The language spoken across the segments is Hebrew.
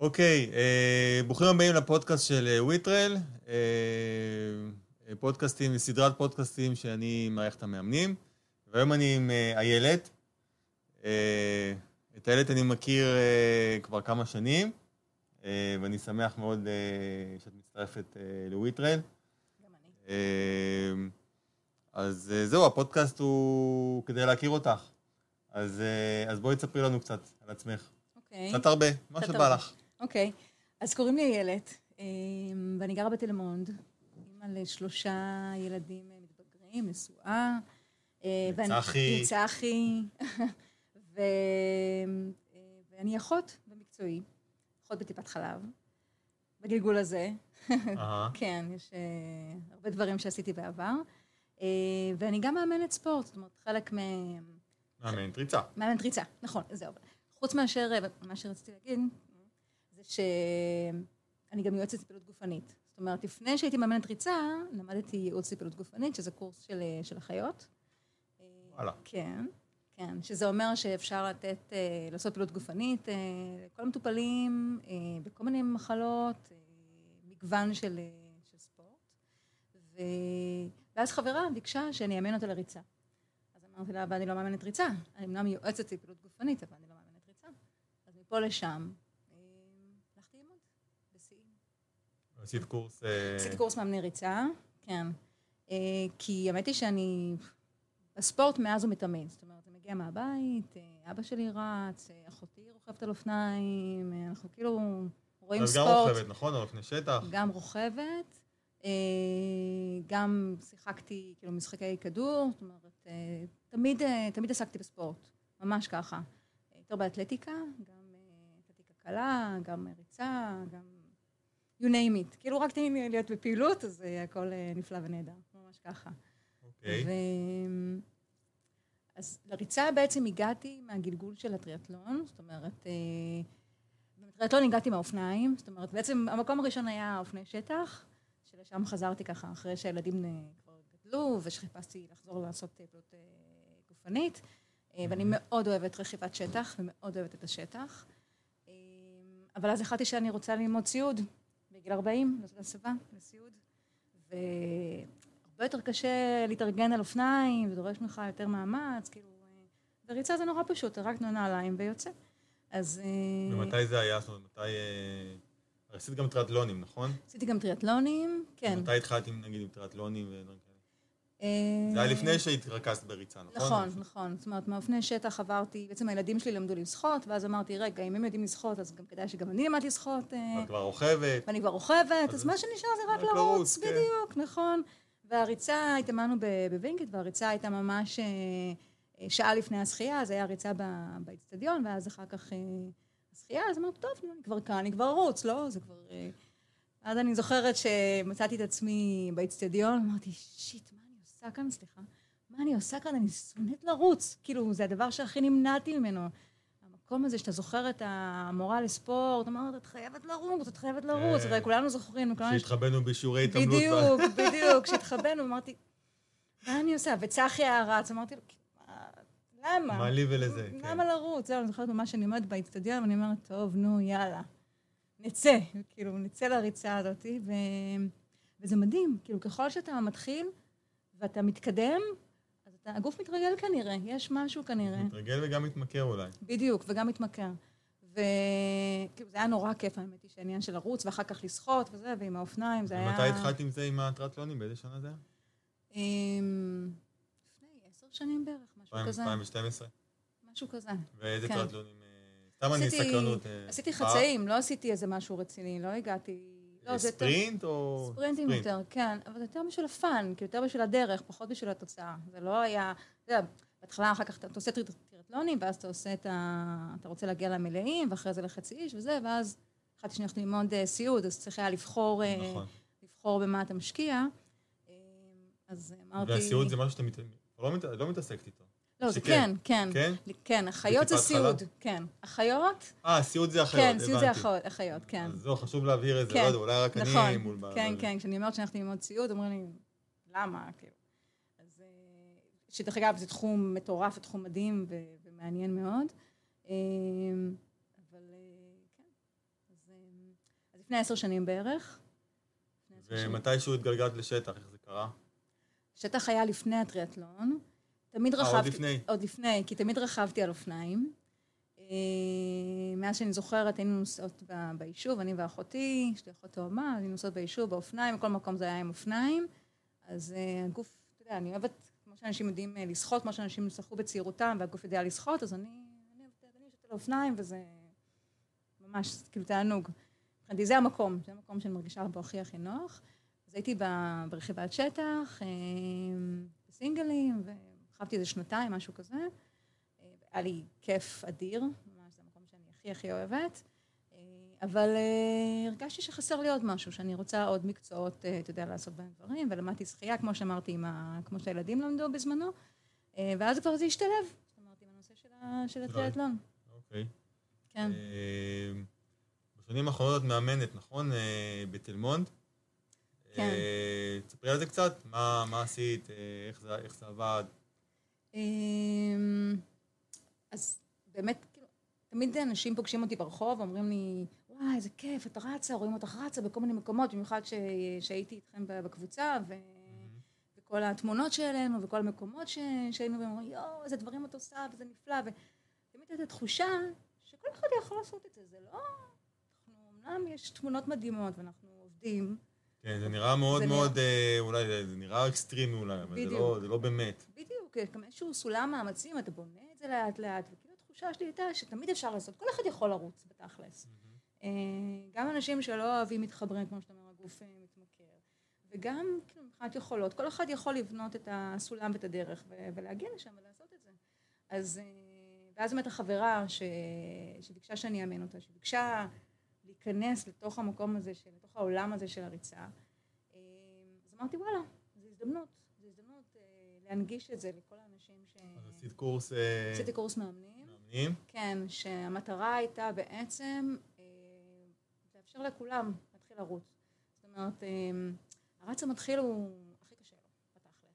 אוקיי, אה, ברוכים הבאים לפודקאסט של וויטרל, אה, אה, פודקאסטים, סדרת פודקאסטים שאני מערכת את המאמנים, והיום אני עם איילת. אה, את איילת אני מכיר אה, כבר כמה שנים, אה, ואני שמח מאוד אה, שאת מצטרפת אה, לוויטרל. גם אני. אה, אז אה, זהו, הפודקאסט הוא כדי להכיר אותך. אז, אה, אז בואי תספרי לנו קצת על עצמך. אוקיי. קצת הרבה, מה שבא. לך. אוקיי. אז קוראים לי איילת, אה, ואני גרה בתל מונד, אימא לשלושה ילדים אה, מתבגרים, נשואה. אה, ואני- צחי. צחי. ו- אה, ואני אחות במקצועי, אחות בטיפת חלב, בגלגול הזה. אהה. כן, יש הרבה דברים שעשיתי בעבר. ואני גם מאמנת ספורט, זאת אומרת, חלק מ... מאמנת ריצה. מאמנת ריצה, נכון, זהו. חוץ מאשר, מה שרציתי להגיד, זה שאני גם יועצת לפעילות גופנית. זאת אומרת, לפני שהייתי מאמנת ריצה, למדתי ייעוץ לפעילות גופנית, שזה קורס של, של אחיות. וואלה. כן, כן, שזה אומר שאפשר לתת, אה, לעשות פעילות גופנית אה, לכל המטופלים, אה, בכל מיני מחלות, אה, מגוון של, אה, של ספורט. ו... ואז חברה ביקשה שאני אאמן אותה לריצה. אז אמרתי לה, אבל אני לא מאמנת ריצה. אני אמנם יועצת לפעילות גופנית, אבל אני לא מאמנת ריצה. אז מפה לשם, אה, הלכתי ללמוד בשיאים. עשית קורס... אה, עשיתי קורס מאמני ריצה, כן. אה, כי האמת היא שאני בספורט מאז ומתמיד. זאת אומרת, זה מגיע מהבית, אה, אבא שלי רץ, אחותי רוכבת על אופניים, אנחנו כאילו רואים אז גם ספורט. רוכבת, נכון? על אופני שטח. גם רוכבת, גם שיחקתי כאילו משחקי כדור, זאת אומרת, תמיד, תמיד עסקתי בספורט, ממש ככה. יותר באתלטיקה, גם אתלטיקה קלה, גם ריצה, גם you name it. כאילו רק תן לי להיות בפעילות, אז אה, הכל אה, נפלא ונהדר, ממש ככה. אוקיי. ו... אז לריצה בעצם הגעתי מהגלגול של הטריאטלון, זאת אומרת, אה, בטריאטלון הגעתי מהאופניים, זאת אומרת, בעצם המקום הראשון היה אופני שטח, שלשם חזרתי ככה אחרי שהילדים כבר גדלו, ושחיפשתי לחזור לעשות פעילות גופנית, ואני מאוד אוהבת רכיבת שטח, ומאוד אוהבת את השטח. אבל אז החלטתי שאני רוצה ללמוד סיעוד, בגיל 40, לעשות הסבה לסיעוד, והרבה יותר קשה להתארגן על אופניים, ודורש ממך יותר מאמץ, כאילו, וריצה זה נורא פשוט, רק נועל נעליים ויוצא. אז אה, ומתי זה היה? זאת אומרת, מתי... אה, עשית גם טריאטלונים, נכון? עשיתי גם טריאטלונים, כן. מתי התחלת נגיד, עם טריאטלונים ודברים כאלה? אה, זה היה לפני שהתרכזת בריצה, נכון? נכון, נכון. זאת אומרת, מאופני שטח עברתי, בעצם הילדים שלי למדו לשחות, ואז אמרתי, רגע, אם הם יודעים לשחות, אז גם כדאי שגם אני אלמד לשחות. אה, את כבר רוכבת. ואני כבר רוכבת, אז מה שנשאר זה רק לרוץ, כן. בדיוק, נכון. והריצה, התאמנו ב- בווינגייט, והריצה הייתה ממש אה, אה, שעה לפני השחייה, אז היה ריצה ב- באצטדיון, ואז אחר כך אה, השחייה, אז אמרתי, טוב, אני כבר כאן, אני כבר ארוץ, לא? זה כבר... אה, אז אני זוכרת שמצאתי את עצמי באצטדיון, אמרתי, shit, מה אני עושה כאן? סליחה. מה אני עושה כאן? אני שונאת לרוץ. כאילו, זה הדבר שהכי נמנעתי ממנו. המקום הזה שאתה זוכר את המורה לספורט, אמרת, את חייבת לרוץ, את חייבת לרוץ, כן. הרי כולנו זוכרים, כולנו שהתחבאנו בשיעורי התעמלות. בדיוק, בדיוק. כשהתחבאנו, אמרתי, מה אני עושה? וצחי היה רץ, אמרתי לו, "מה- למה? מה לי ולזה, כן. למה לרוץ? זהו, אני זוכרת ממש שאני עומדת באצטדיון, ואני אומרת, טוב, נו, יאללה, נצא, כאילו, נצא לריצה הזאת, ו... וזה מדהים, כאילו, ככל שאתה מתחיל ואתה מתקדם, אז אתה, הגוף מתרגל כנראה, יש משהו כנראה. מתרגל וגם מתמכר אולי. בדיוק, וגם מתמכר. וכאילו, זה היה נורא כיף, האמת היא, שהעניין של לרוץ, ואחר כך לשחות וזה, ועם האופניים, זה היה... ומתי התחלת עם זה, עם הטריאטלונים? באיזה שנה זה היה? לפני עשר שנים בערך, משהו כזה. 2012? משהו כזה. ואיזה כן. טריאטלונים? אה, סתם אני סקרנות. אה, עשיתי חצאים, לא עשיתי איזה משהו רציני, לא הגעתי... לא, זה. ספרינט או... ספרינטים יותר, כן, אבל יותר בשביל הפאן, כאילו יותר בשביל הדרך, פחות בשביל התוצאה. זה לא היה, אתה יודע, בהתחלה אחר כך אתה עושה טריאט- טריאטלונים, ואז אתה עושה את ה... אתה רוצה להגיע למלאים, ואחרי זה לחצי איש וזה, ואז החלטתי שאני הולכת ללמוד אה, סיעוד, אז צריך היה לבחור, אה, נכון. לבחור במה אתה משקיע. אה, אז אמרתי... והסיעוד זה משהו שאתה מת- לא מת- לא מתעסקת איתו. לא, זה. כן, כן. כן? כן, אחיות זה סיעוד? כן. אחיות, אה, סיעוד זה אחיות, כן, סיעוד זה. אחיות, אחיות, כן. אז זהו, חשוב להבהיר את זה, כן, לא יודע, אולי רק נכון, אני מול... ב- כן, כן, כשאני אומרת שהלכתי ללמוד סיעוד, אומרים לי, למה, כאילו. אז... אה, שדרך אגב, זה תחום מטורף, תחום מדהים ומעניין מאוד. אה, אבל אה, כן, אז לפני עשר שנים בערך. ומתישהו התגלגלת לשטח, איך זה קרה? שטח היה לפני הטריאטלון. תמיד אה, רכבתי... עוד לפני. עוד לפני, כי תמיד רכבתי על אופניים. אה, מאז שאני זוכרת, היינו נוסעות ביישוב, אני ואחותי, יש לי אחות תאומה, היינו נוסעות ביישוב, באופניים, בכל מקום זה היה עם אופניים. אז אה, הגוף, אתה יודע, אני אוהבת, כמו שאנשים יודעים לשחות, כמו שאנשים שחו בצעירותם, והגוף יודע לשחות, אז אני, יושבת על האופניים, וזה ממש, כאילו, תענוג. מבחינתי זה המקום, זה המקום שאני מרגישה בו הכי הכי נוח. אז הייתי ברכיבת שטח, בסינגלים, ורכבתי איזה שנתיים, משהו כזה. אה, היה לי כיף אדיר, ממש זה המקום שאני הכי הכי אוהבת. אה, אבל אה, הרגשתי שחסר לי עוד משהו, שאני רוצה עוד מקצועות, אתה יודע, לעשות בהם דברים, ולמדתי שחייה, כמו שאמרתי, ה... כמו שהילדים למדו בזמנו, ואז כבר זה השתלב, זאת אומרת, עם הנושא של, ה... של הטריאטלון. אוקיי. כן. בשנים האחרונות את מאמנת, נכון? בתל מונד. כן. תספרי על זה קצת, מה מה עשית, איך זה- איך זה עבד. אמ, אז באמת, כאילו, תמיד אנשים פוגשים אותי ברחוב, אומרים לי, וואי, איזה כיף, את רצה, רואים אותך רצה בכל מיני מקומות, במיוחד שהייתי איתכם בקבוצה, ו... וכל התמונות שהעלינו, וכל המקומות. שהיינו, והם אומרים, יואו, איזה דברים את עושה, וזה נפלא, ותמיד הייתה תחושה שכל אחד יכול לעשות את זה, זה לא... אנחנו, אמנם יש תמונות מדהימות, ואנחנו עובדים, כן, זה נראה מאוד זה מאוד, אה, אולי זה נראה אקסטרימי אולי, אבל זה. לא- זה לא באמת. בדיוק, גם איזשהו סולם מאמצים, אתה בונה את זה לאט לאט, וכאילו התחושה שלי הייתה שתמיד אפשר לעשות, כל אחד יכול לרוץ בתכלס. אה, גם אנשים שלא אוהבים מתחברים, כמו שאתה אומר, הגוף אה, מתמכר. וגם, כאילו, מבחינת יכולות, כל אחד יכול לבנות את הסולם ואת הדרך ו- ולהגיע לשם ולעשות את זה. אז, אה, ואז באמת החברה ש... שביקשה שאני אאמן אותה, שביקשה להיכנס לתוך המקום הזה. לתוך העולם הזה של הריצה, אז אמרתי, וואלה, זו הזדמנות, להנגיש את זה לכל האנשים ש... אז עשית קורס אה, עשיתי קורס מאמנים. מאמנים. כן, שהמטרה הייתה בעצם אה, לאפשר לכולם להתחיל לרוץ. זאת אומרת, אה, הרץ המתחיל הוא הכי קשה לו, בתכלס.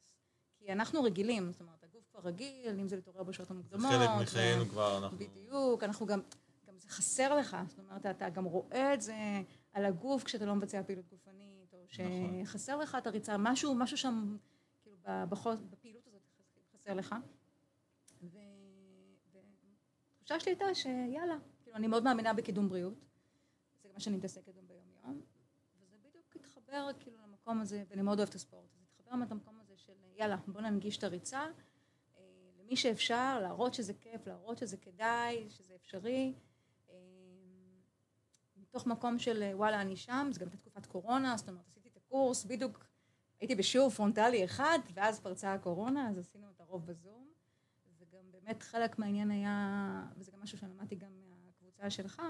כי אנחנו רגילים, זאת אומרת, הגוף כבר רגיל, אם זה להתעורר בשעות זה המוקדמות. חלק ו- מחיינו כבר, אנחנו... בדיוק, אנחנו גם, גם זה חסר לך, זאת אומרת, אתה גם רואה את זה על הגוף כשאתה לא מבצע פעילות גופנית, או נכון. שחסר לך את הריצה, משהו, משהו שם, בפעילות הזאת חסר לך. והתחושה שלי הייתה שיאללה, כאילו, אני מאוד מאמינה בקידום בריאות, זה מה שאני מתעסקת גם ביום-יום, וזה בדיוק התחבר כאילו למקום הזה, ואני מאוד אוהבת את הספורט, אז התחבר למקום הזה של יאללה, בוא ננגיש את הריצה, אה, למי שאפשר, להראות שזה כיף, להראות שזה כדאי, שזה אפשרי. אה, מתוך מקום של וואלה, אני שם, זה גם הייתה תקופת קורונה, זאת אומרת, עשיתי את הקורס, בדיוק הייתי בשיעור פרונטלי אחד, ואז פרצה הקורונה, אז עשינו את הרוב בזום. וגם באמת חלק מהעניין היה, וזה גם משהו שלמדתי גם מהקבוצה שלך,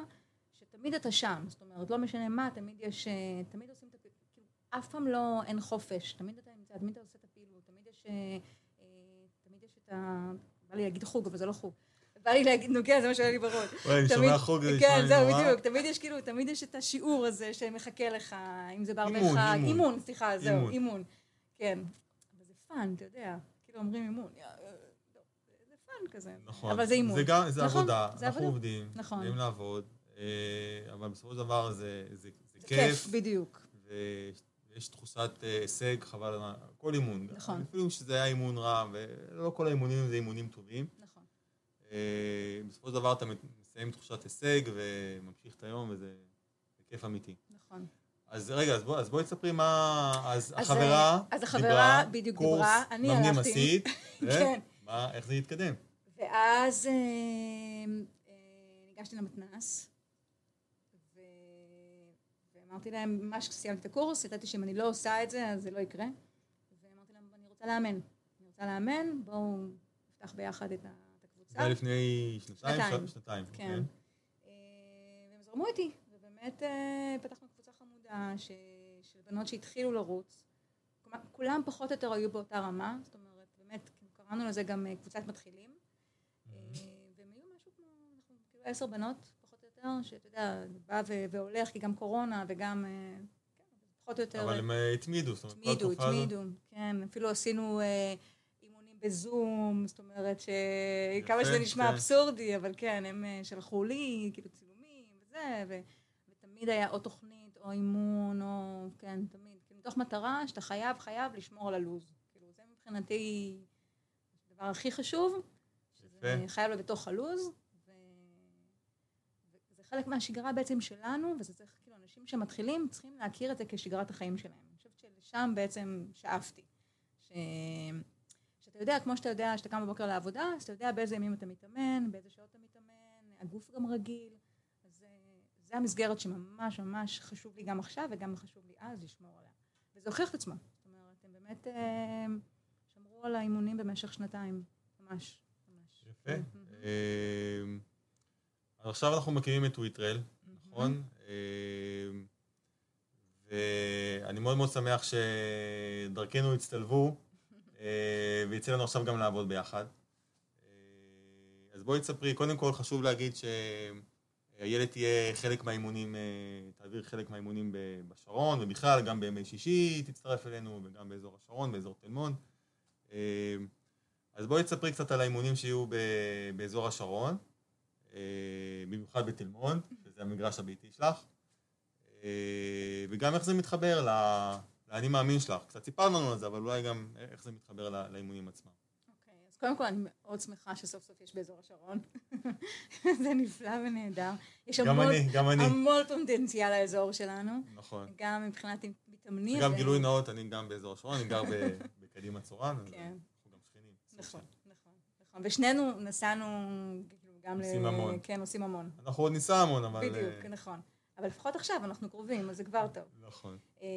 שתמיד אתה שם, זאת אומרת, לא משנה מה, תמיד יש, אה, תמיד עושים את הפעילות, כאילו, אף פעם לא, אין חופש, תמיד אתה נמצא, תמיד אתה עושה את הפעילות, תמיד יש, אה, אה, תמיד יש את ה... בא לי להגיד חוג, אבל זה לא חוג. בא לי להגיד נוגע, זה מה שהיה לי בראש. וואי, אני שומע חוג, זה נשמע כן, לי זהו, נורא. בדיוק. תמיד יש כאילו, תמיד יש את השיעור הזה שמחכה לך, אם זה אימון, חג. אימון. סליחה, זהו, אימון. כן. אבל זה fun, אתה יודע. כאילו אומרים אימון. אה, זה fun כזה. נכון. אבל זה אימון. זה גם, זה נכון, עבודה. אנחנו. עובדים, נכון. יודעים לעבוד, אה, אבל בסופו של דבר זה כיף, כיף, בדיוק. ויש תחושת אה, הישג, חבל על כל אימון. נכון. אפילו שזה היה אימון רע, ולא כל האימונים זה אימונים טובים. אה, בסופו של דבר אתה מסיים תחושת הישג וממשיך את היום, וזה זה כיף אמיתי. נכון. אז רגע, אז בואי בוא תספרי מה... אז אז, החברה אה, אז החברה בדיוק קורס דיברה, אני הלכתי. עשית, כן. ומה, איך זה התקדם? ואז אה, ניגשתי למתנ"ס, ו... ואמרתי להם, ממש כשסיימתי את הקורס, ידעתי שאם אני לא עושה את זה, אז זה לא יקרה. ואמרתי להם, אני רוצה לאמן. אני רוצה לאמן, בואו נפתח ביחד את ה-. זה היה לפני שנתיים? שנתיים. כן. אוקיי. אה, והם זרמו איתי, ובאמת אה, פתחנו קבוצה חמודה. של בנות שהתחילו לרוץ. כולם פחות או יותר היו באותה רמה, זאת אומרת, באמת, כאילו, קראנו לזה גם אה, קבוצת מתחילים. אה, והם היו משהו כמו, אנחנו כאילו עשר בנות, פחות או יותר, שאתה יודע, בא והולך, כי גם קורונה וגם, כן, פחות או יותר... אבל הם התמידו, זאת אומרת, כל התמידו, התקופה הזאת- התמידו, כן, אפילו עשינו בזום, זאת אומרת שכמה שזה נשמע כן. אבסורדי, אבל כן, הם אה, שלחו לי, כאילו צילומים וזה, ו... תמיד היה או תוכנית, או אימון, או, כן, תמיד. כאילו, מתוך מטרה שאתה חייב, חייב לשמור על הלו"ז. כאילו, זה מבחינתי הדבר הכי חשוב, שזה. חייב להיות בתוך הלו"ז, ו... וזה חלק מהשגרה בעצם שלנו, וזה צריך, כאילו, אנשים שמתחילים צריכים להכיר את זה כשגרת החיים שלהם. אני חושבת שלשם בעצם שאפתי. ש... שאתה יודע, כמו שאתה יודע, שאתה קם בבוקר לעבודה, אז אתה יודע באיזה ימים אתה מתאמן, באיזה שעות אתה מתאמן, הגוף גם רגיל. אז אה, זה המסגרת שממש ממש חשוב לי גם עכשיו, וגם חשוב לי אז לשמור עליה. וזה הוכיח את עצמו. זאת אומרת, הם באמת אה, שמרו על האימונים במשך שנתיים. ממש, ממש. יפה. מהמם. אה, אז עכשיו אנחנו מכירים את טוויטרל, נכון? ואני מאוד מאוד שמח שדרכנו הצטלבו, ויצא לנו עכשיו גם לעבוד ביחד. אה, אז בואי תספרי, קודם כל חשוב להגיד שאיילת תהיה חלק מהאימונים, אה, תעביר חלק מהאימונים בשרון, ובכלל גם בימי שישי תצטרף אלינו, וגם באזור השרון, באזור תל מונד. אה, אז בואי תספרי קצת על האימונים שיהיו באזור השרון, אה, במיוחד בתל מונד, שזה המגרש הביתי שלך, אה, וגם איך זה מתחבר ל- לאני מאמין שלך. קצת סיפרת לנו על זה, אבל אולי גם איך זה מתחבר לאימונים עצמם. אוקיי, אז קודם כל אני מאוד שמחה שסוף סוף יש באזור השרון. זה נפלא ונהדר. יש גם המון, אני, גם אני. המון פוטנציאל לאזור שלנו, נכון. גם מבחינת מתאמנים. וגם ו- גילוי נאות, אני גם באזור השרון, אני גר בקדימה צורן, כן. אנחנו גם שכנים. נכון, נכון, נכון. ושנינו נסענו, כאילו, גם עושים המון. כן, עושים המון. אנחנו עוד ניסע המון, אבל... בדיוק, אה, נכון. אבל לפחות עכשיו אנחנו קרובים, אז זה כבר טוב. נכון. אה,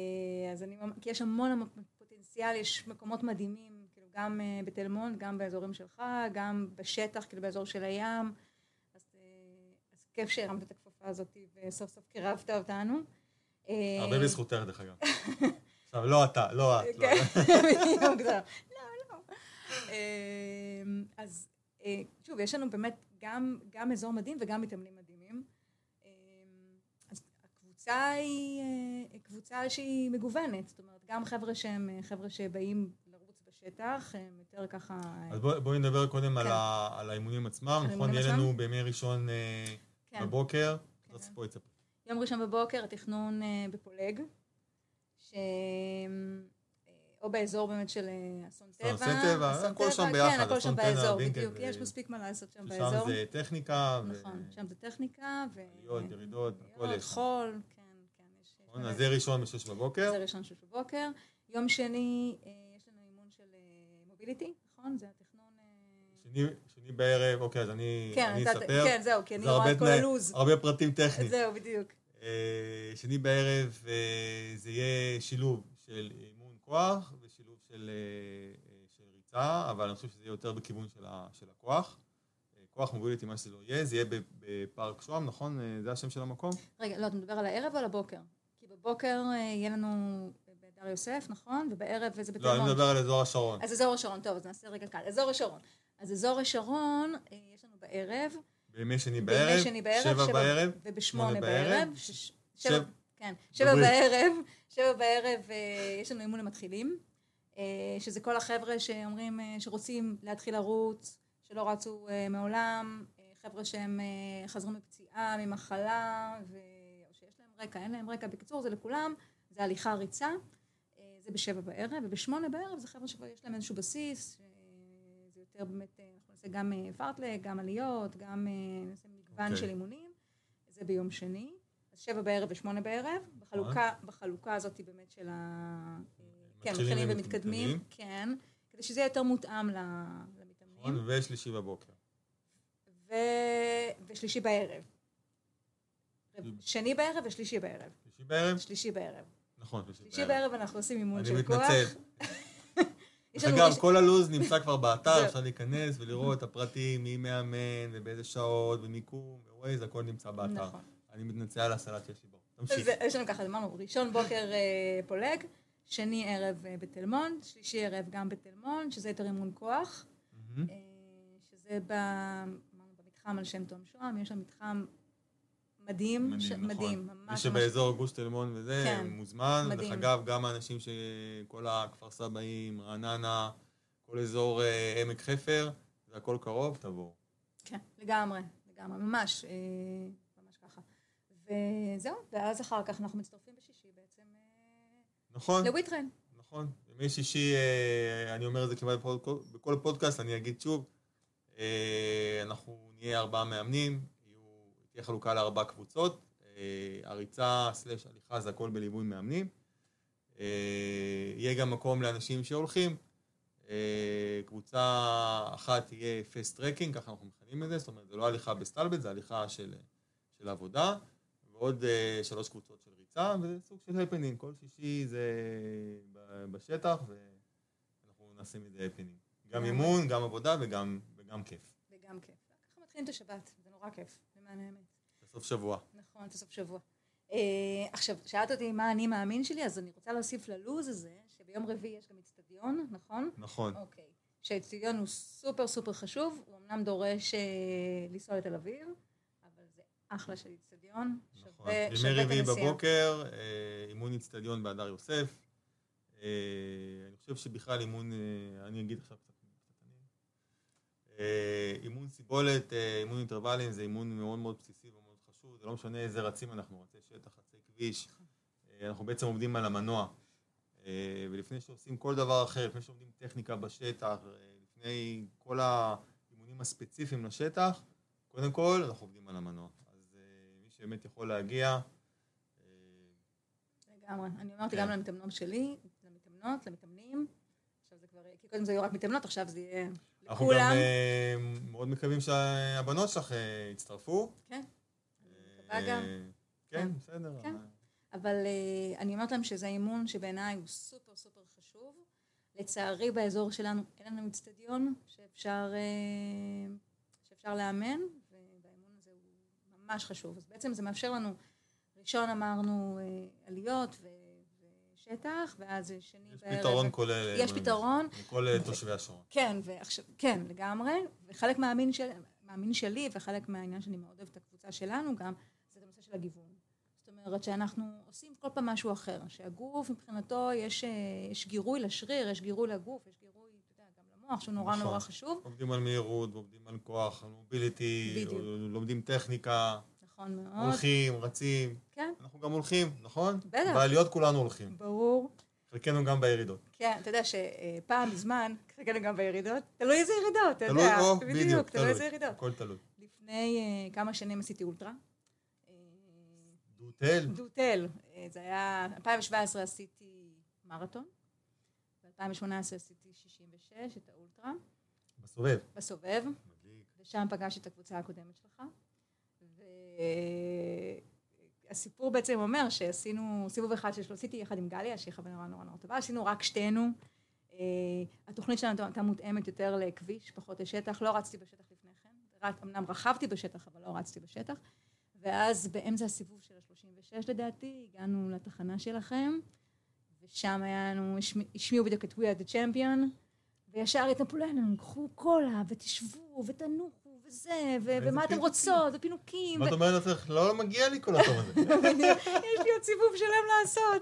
אז אני, כי יש המון פוטנציאל, יש מקומות מדהימים, כאילו גם אה, בתל מונד, גם באזורים שלך, גם בשטח, כאילו באזור של הים. אז, אה, אז כיף שהרמת את הכפפה הזאת וסוף סוף קירבת אותנו. הרבה בזכותך, דרך אגב. עכשיו, לא אתה, לא את. לא כן. בדיוק. לא, לא. אה, אז שוב, יש לנו באמת גם, אזור מדהים וגם מתאמנים מדהימים. אה, אז הקבוצה היא אה, קבוצה שהיא מגוונת, זאת אומרת, גם חבר'ה שהם אה, חבר'ה שבאים לרוץ בשטח, הם יותר ככה... אז בוא- בואי נדבר קודם על כן. ה- על האימונים עצמם. נכון, יהיה? לנו בימי ראשון אה, כן. בבוקר. כן. אז בואי תספרי. יום ראשון בבוקר התכנון אה, בפולג, ש... אה, או באזור באמת של אה, אסון טבע. אסון טבע, הכל שם ביחד, כן, הכל שם באזור, בדיוק. יש מספיק מה לעשות שם באזור. זה טכניקה, נכון, שם זה טכניקה, ו... עליות, ירידות, הכל יש. שם. חול, כן, נכון, אז זה ראשון בשש בבוקר. זה ראשון שש בבוקר. יום שני, אה, יש לנו אימון של מוביליטי, נכון? זה התכנון... אה, שני- שני בערב, אוקיי, אז אני כן, אני אספר. כן, זהו, כי אני זה רואה את כל הלו"ז. הרבה פרטים טכניים. זהו, בדיוק. אה, שני בערב אה, זה יהיה שילוב של אימון כוח ושילוב של, אה, אה, של ריצה, אבל אני חושב שזה יהיה יותר בכיוון של, ה, של הכוח. אה, כוח מוביליטי, מה שזה לא יהיה, זה יהיה בפארק שוהם, נכון? אה, זה השם של המקום? רגע, לא, אתה מדבר על הערב או על הבוקר? בבוקר אה, יהיה לנו בהדר יוסף, נכון? ובערב זה בתל לא, אני מונד. מדבר על אזור השרון. אז אזור השרון, טוב, אז נעשה רגע קל. אזור השרון. אז אזור השרון, אה, יש לנו בערב, בימי שני בימי בערב, שני בערב, שבע שבע- בערב, ובשמונה שמונה בערב, שש- שבע- שבע, כן, שבע. בערב, שבע בערב אה, יש לנו אימון למתחילים, אה, שזה כל החבר'ה שאומרים, אה, שרוצים להתחיל לרוץ, שלא רצו אה, מעולם, אה, חבר'ה שהם אה, חזרו מפציעה, ממחלה, ו... רקע, אין להם רקע, בקיצור זה לכולם, זה הליכה ריצה, אה, זה בשבע בערב, ובשמונה בערב זה חבר'ה שכבר יש להם איזשהו בסיס, אה, זה יותר באמת, אה, אנחנו נעשה גם פארטלק, גם עליות, גם נעשה מגוון אוקיי. של אימונים, זה ביום שני. אז שבע בערב ושמונה בערב, בחלוקה, בחלוקה הזאת באמת של ה... כן, מתחילים ומתקדמים. כן, כדי שזה יהיה יותר מותאם נכון? למתאמנים. ושלישי בבוקר. ו... ושלישי בערב. שני בערב ושלישי בערב. שלישי בערב? שלישי בערב. נכון, שלישי שלישי בערב אנחנו עושים אימון אני של כוח. מתנצל. יש לנו- אגב, כל הלו"ז נמצא כבר באתר. אפשר להיכנס ולראות את הפרטים, מי מאמן ובאיזה שעות ומיקום ווייז, הכל נמצא באתר. נכון. אני מתנצל על הסלט שיש לי בו. תמשיך. יש לנו ככה, אמרנו, ראשון בוקר אה, פולג, שני ערב אה, בתל מונד, שלישי ערב גם בתל מונד, שזה יותר אימון כוח. אה, שזה במתחם על שם תום שוהם, יש שם מתחם מדהים, מדהים, ש- נכון. מדהים, מי. שבאזור גוש תל מונד וזה, כן, מוזמן. דרך מדהים. אגב, גם האנשים שכל הכפר סבאים, רעננה, כל אזור אה, עמק חפר, זה הכל קרוב, תבואו. כן, לגמרי, לגמרי, ממש, אה, ממש ככה. וזהו, ואז אחר כך אנחנו מצטרפים בשישי בעצם אה, נכון, לוויטרן. נכון. ימי שישי, אה, אני אומר את זה כמעט בכל- בכל פודקאסט, אני אגיד שוב, אה, אנחנו נהיה ארבעה מאמנים, תהיה חלוקה לארבע קבוצות, אה, הריצה סלש הליכה זה הכל בליווי מאמנים. אה, יהיה גם מקום לאנשים שהולכים. אה, קבוצה אחת תהיה fast trekking, ככה אנחנו מכנים את זה, זאת אומרת, זה לא הליכה בסטלבט, זה הליכה של, של עבודה, ועוד אה, שלוש קבוצות של ריצה, וזה סוג של הפנינג, כל שישי זה בשטח, ואנחנו נעשה מזה הפנינג. גם. אימון, גם עבודה וגם, וגם כיף. וגם כיף. ככה מתחילים את השבת, זה נורא כיף, למען האמת. בסוף שבוע. נכון, את הסוף שבוע. Uh, עכשיו, שאלת אותי מה אני מאמין שלי, אז אני רוצה להוסיף ללוז הזה, שביום רביעי יש גם אצטדיון, נכון? נכון. אוקיי. שהאצטדיון הוא סופר סופר חשוב, הוא אמנם דורש uh, לנסוע לתל אביב, אבל זה אחלה של אצטדיון, נכון. ימי רביעי. בבוקר, אה, אימון איצטדיון בהדר יוסף. אה, אני חושב שבכלל אימון, אה, אני אגיד עכשיו קצת אימון סיבולת, אה, אימון אינטרוולים, זה אימון מאוד מאוד בסיסי ומאוד חשוב. זה לא משנה איזה רצים אנחנו, רצי שטח, רצי כביש. אה, אנחנו בעצם עומדים על המנוע. אה, ולפני שעושים כל דבר אחר, לפני שעומדים טכניקה בשטח, אה, לפני כל האימונים הספציפיים לשטח, קודם כל אנחנו עובדים על המנוע. אז אה, מי שבאמת יכול להגיע, אה, לגמרי. אני אמרתי כן. גם למתאמנות שלי, למתאמנות, למתאמנים. עכשיו זה כבר, כי קודם זה היו רק מתאמנות, עכשיו זה יהיה אנחנו גם לכולם. אה, מאוד מקווים שהבנות שלך אה, יצטרפו. כן. אני מקווה גם. אה, כן, כן. בסדר. כן. אבל- uh, אני אומרת להם שזה אימון שבעיניי הוא סופר סופר חשוב. לצערי באזור שלנו אין לנו אצטדיון שאפשר, uh, שאפשר לאמן, והאימון הזה הוא ממש חשוב. אז בעצם זה מאפשר לנו, ראשון אמרנו עליות ו- ושטח, ואז שני יש בערב. פתרון כולל. אה, יש פתרון, לכל אה, תושבי השרון. כן, ועכשיו, כן, לגמרי, וחלק מהמין, של, מהמין שלי וחלק מהעניין שאני מאוד אוהבת את הקבוצה שלנו גם, זה הנושא של הגיוון. זאת אומרת שאנחנו עושים כל פעם משהו אחר, שהגוף מבחינתו יש, אה, יש גירוי לשריר, יש גירוי לגוף, יש גירוי, אתה יודע, גם למוח, שהוא נורא נכון. נורא חשוב. עובדים על מהירות, עובדים על כוח, על מוביליטי. לומדים טכניקה, נכון מאוד. הולכים, רצים. כן, אנחנו גם הולכים, נכון? בטח. בעליות כולנו הולכים. ברור. חלקנו גם בירידות. כן, אתה יודע שפעם בזמן, חלקנו גם בירידות, תלוי איזה ירידות, אתה תלוי, יודע. או, בדיוק, תלוי איזה תלוי. ירידות. הכל תלוי. לפני אה, כמה שנים עשיתי אולטרה. דוטל, דוטל, אה, זה היה, 2017 עשיתי מרתון, ב-2018 עשיתי 66, את האולטרה, בסובב. בסובב, מדליק. ושם פגשתי את הקבוצה הקודמת שלך. והסיפור בעצם אומר שעשינו סיבוב אחד של עשיתי יחד עם גליה, שהיא חברה נורא נורא נורא טובה, עשינו רק שתינו. אה, התוכנית שלנו הייתה מותאמת יותר לכביש, פחות לשטח, לא רצתי בשטח לפני כן, אמנם רכבתי בשטח, אבל לא רצתי בשטח. ואז באמצע הסיבוב של ה-36 לדעתי, הגענו לתחנה שלכם, ושם היה לנו, השמ- השמיעו בדיוק את We are the Champion, וישר התנפלו לנו, קחו קולה, ותשבו, ותנוחו, איזה ומה אתם. רוצות, ופינוקים, מה את אומרת לעצמך? לא מגיע לי כל הטוב הזה. יש לי עוד סיבוב שלם לעשות.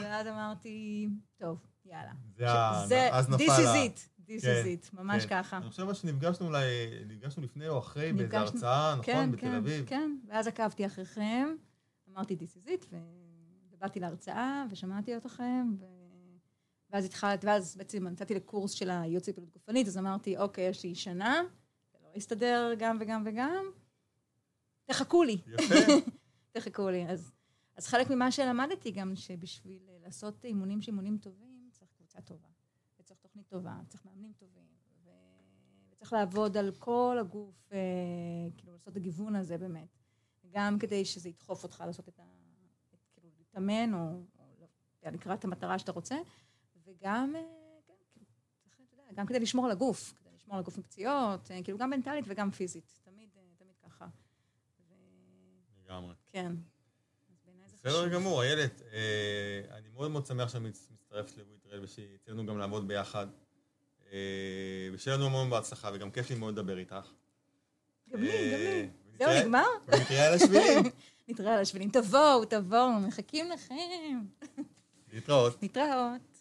ואז אמרתי, טוב, יאללה. זה ה- זה, אז נפל this is it, this כן, is it, ממש כן. ככה. אני חושב שנפגשנו אולי, נפגשנו לפני או אחרי באיזו הרצאה, נכון? כן, בתל כן, אביב. כן, ואז עקבתי אחריכם, אמרתי this is it, ובאתי להרצאה, ושמעתי אתכם, ו... ואז התחלתי, ואז בעצם נתתי לקורס של הייעוץ לפעילות גופנית, אז אמרתי, אוקיי, יש לי שנה, זה יסתדר גם וגם וגם, תחכו לי. יפה. תחכו לי. אז, אז חלק ממה שלמדתי גם, שבשביל לעשות אימונים שאימונים טובים, צריך קבוצה טובה, וצריך תוכנית טובה, צריך מאמנים טובים, ו... וצריך לעבוד על כל הגוף, אה, כאילו לעשות את הגיוון הזה באמת. גם כדי שזה ידחוף אותך לעשות את ה... את, כאילו, להתאמן, או, או לקראת המטרה שאתה רוצה, וגם, אה, כן, כאילו, צריך, אתה יודע, גם כדי לשמור על הגוף, לשמור על הגוף מפציעות, אה, כאילו גם מנטלית וגם פיזית, תמיד, אה, תמיד ככה. ו... לגמרי. כן. בסדר. גמור, איילת. אה, אני מאוד מאוד שמח שאת מצ- מצטרפת לוויטרל ושיצא לנו גם לעבוד ביחד. אה, ושיהיה לנו המון בהצלחה, וגם כיף לי מאוד לדבר איתך. גם לי, גם לי. זהו, נגמר? ונתראה על השבילים. נתראה על השבילים. תבואו, תבואו, מחכים לכם. להתראות. להתראות.